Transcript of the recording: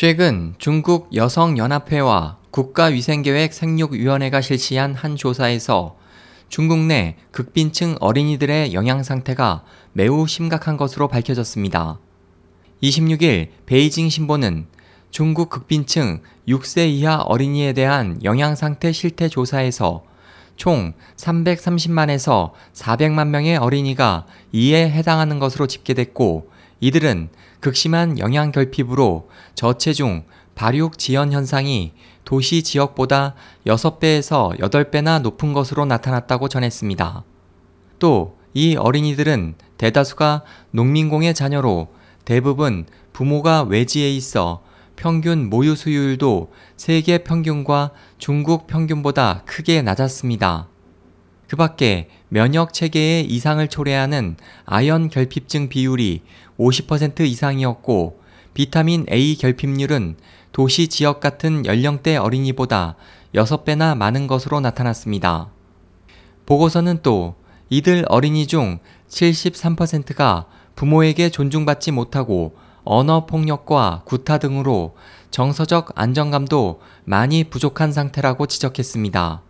최근 중국 여성연합회와 국가위생계획 생육위원회가 실시한 한 조사에서 중국 내 극빈층 어린이들의 영양 상태가 매우 심각한 것으로 밝혀졌습니다. 26일 베이징 신보는 중국 극빈층 6세 이하 어린이에 대한 영양 상태 실태 조사에서 총 330만에서 400만 명의 어린이가 이에 해당하는 것으로 집계됐고 이들은 극심한 영양 결핍으로 저체중, 발육 지연 현상이 도시 지역보다 6배에서 8배나 높은 것으로 나타났다고 전했습니다. 또 이 어린이들은 대다수가 농민공의 자녀로 대부분 부모가 외지에 있어 평균 모유 수유율도 세계 평균과 중국 평균보다 크게 낮았습니다. 그 밖에 면역 체계의 이상을 초래하는 아연 결핍증 비율이 50% 이상이었고 비타민 A 결핍률은 도시 지역 같은 연령대 어린이보다 6배나 많은 것으로 나타났습니다. 보고서는 또 이들 어린이 중 73%가 부모에게 존중받지 못하고 언어 폭력과 구타 등으로 정서적 안정감도 많이 부족한 상태라고 지적했습니다.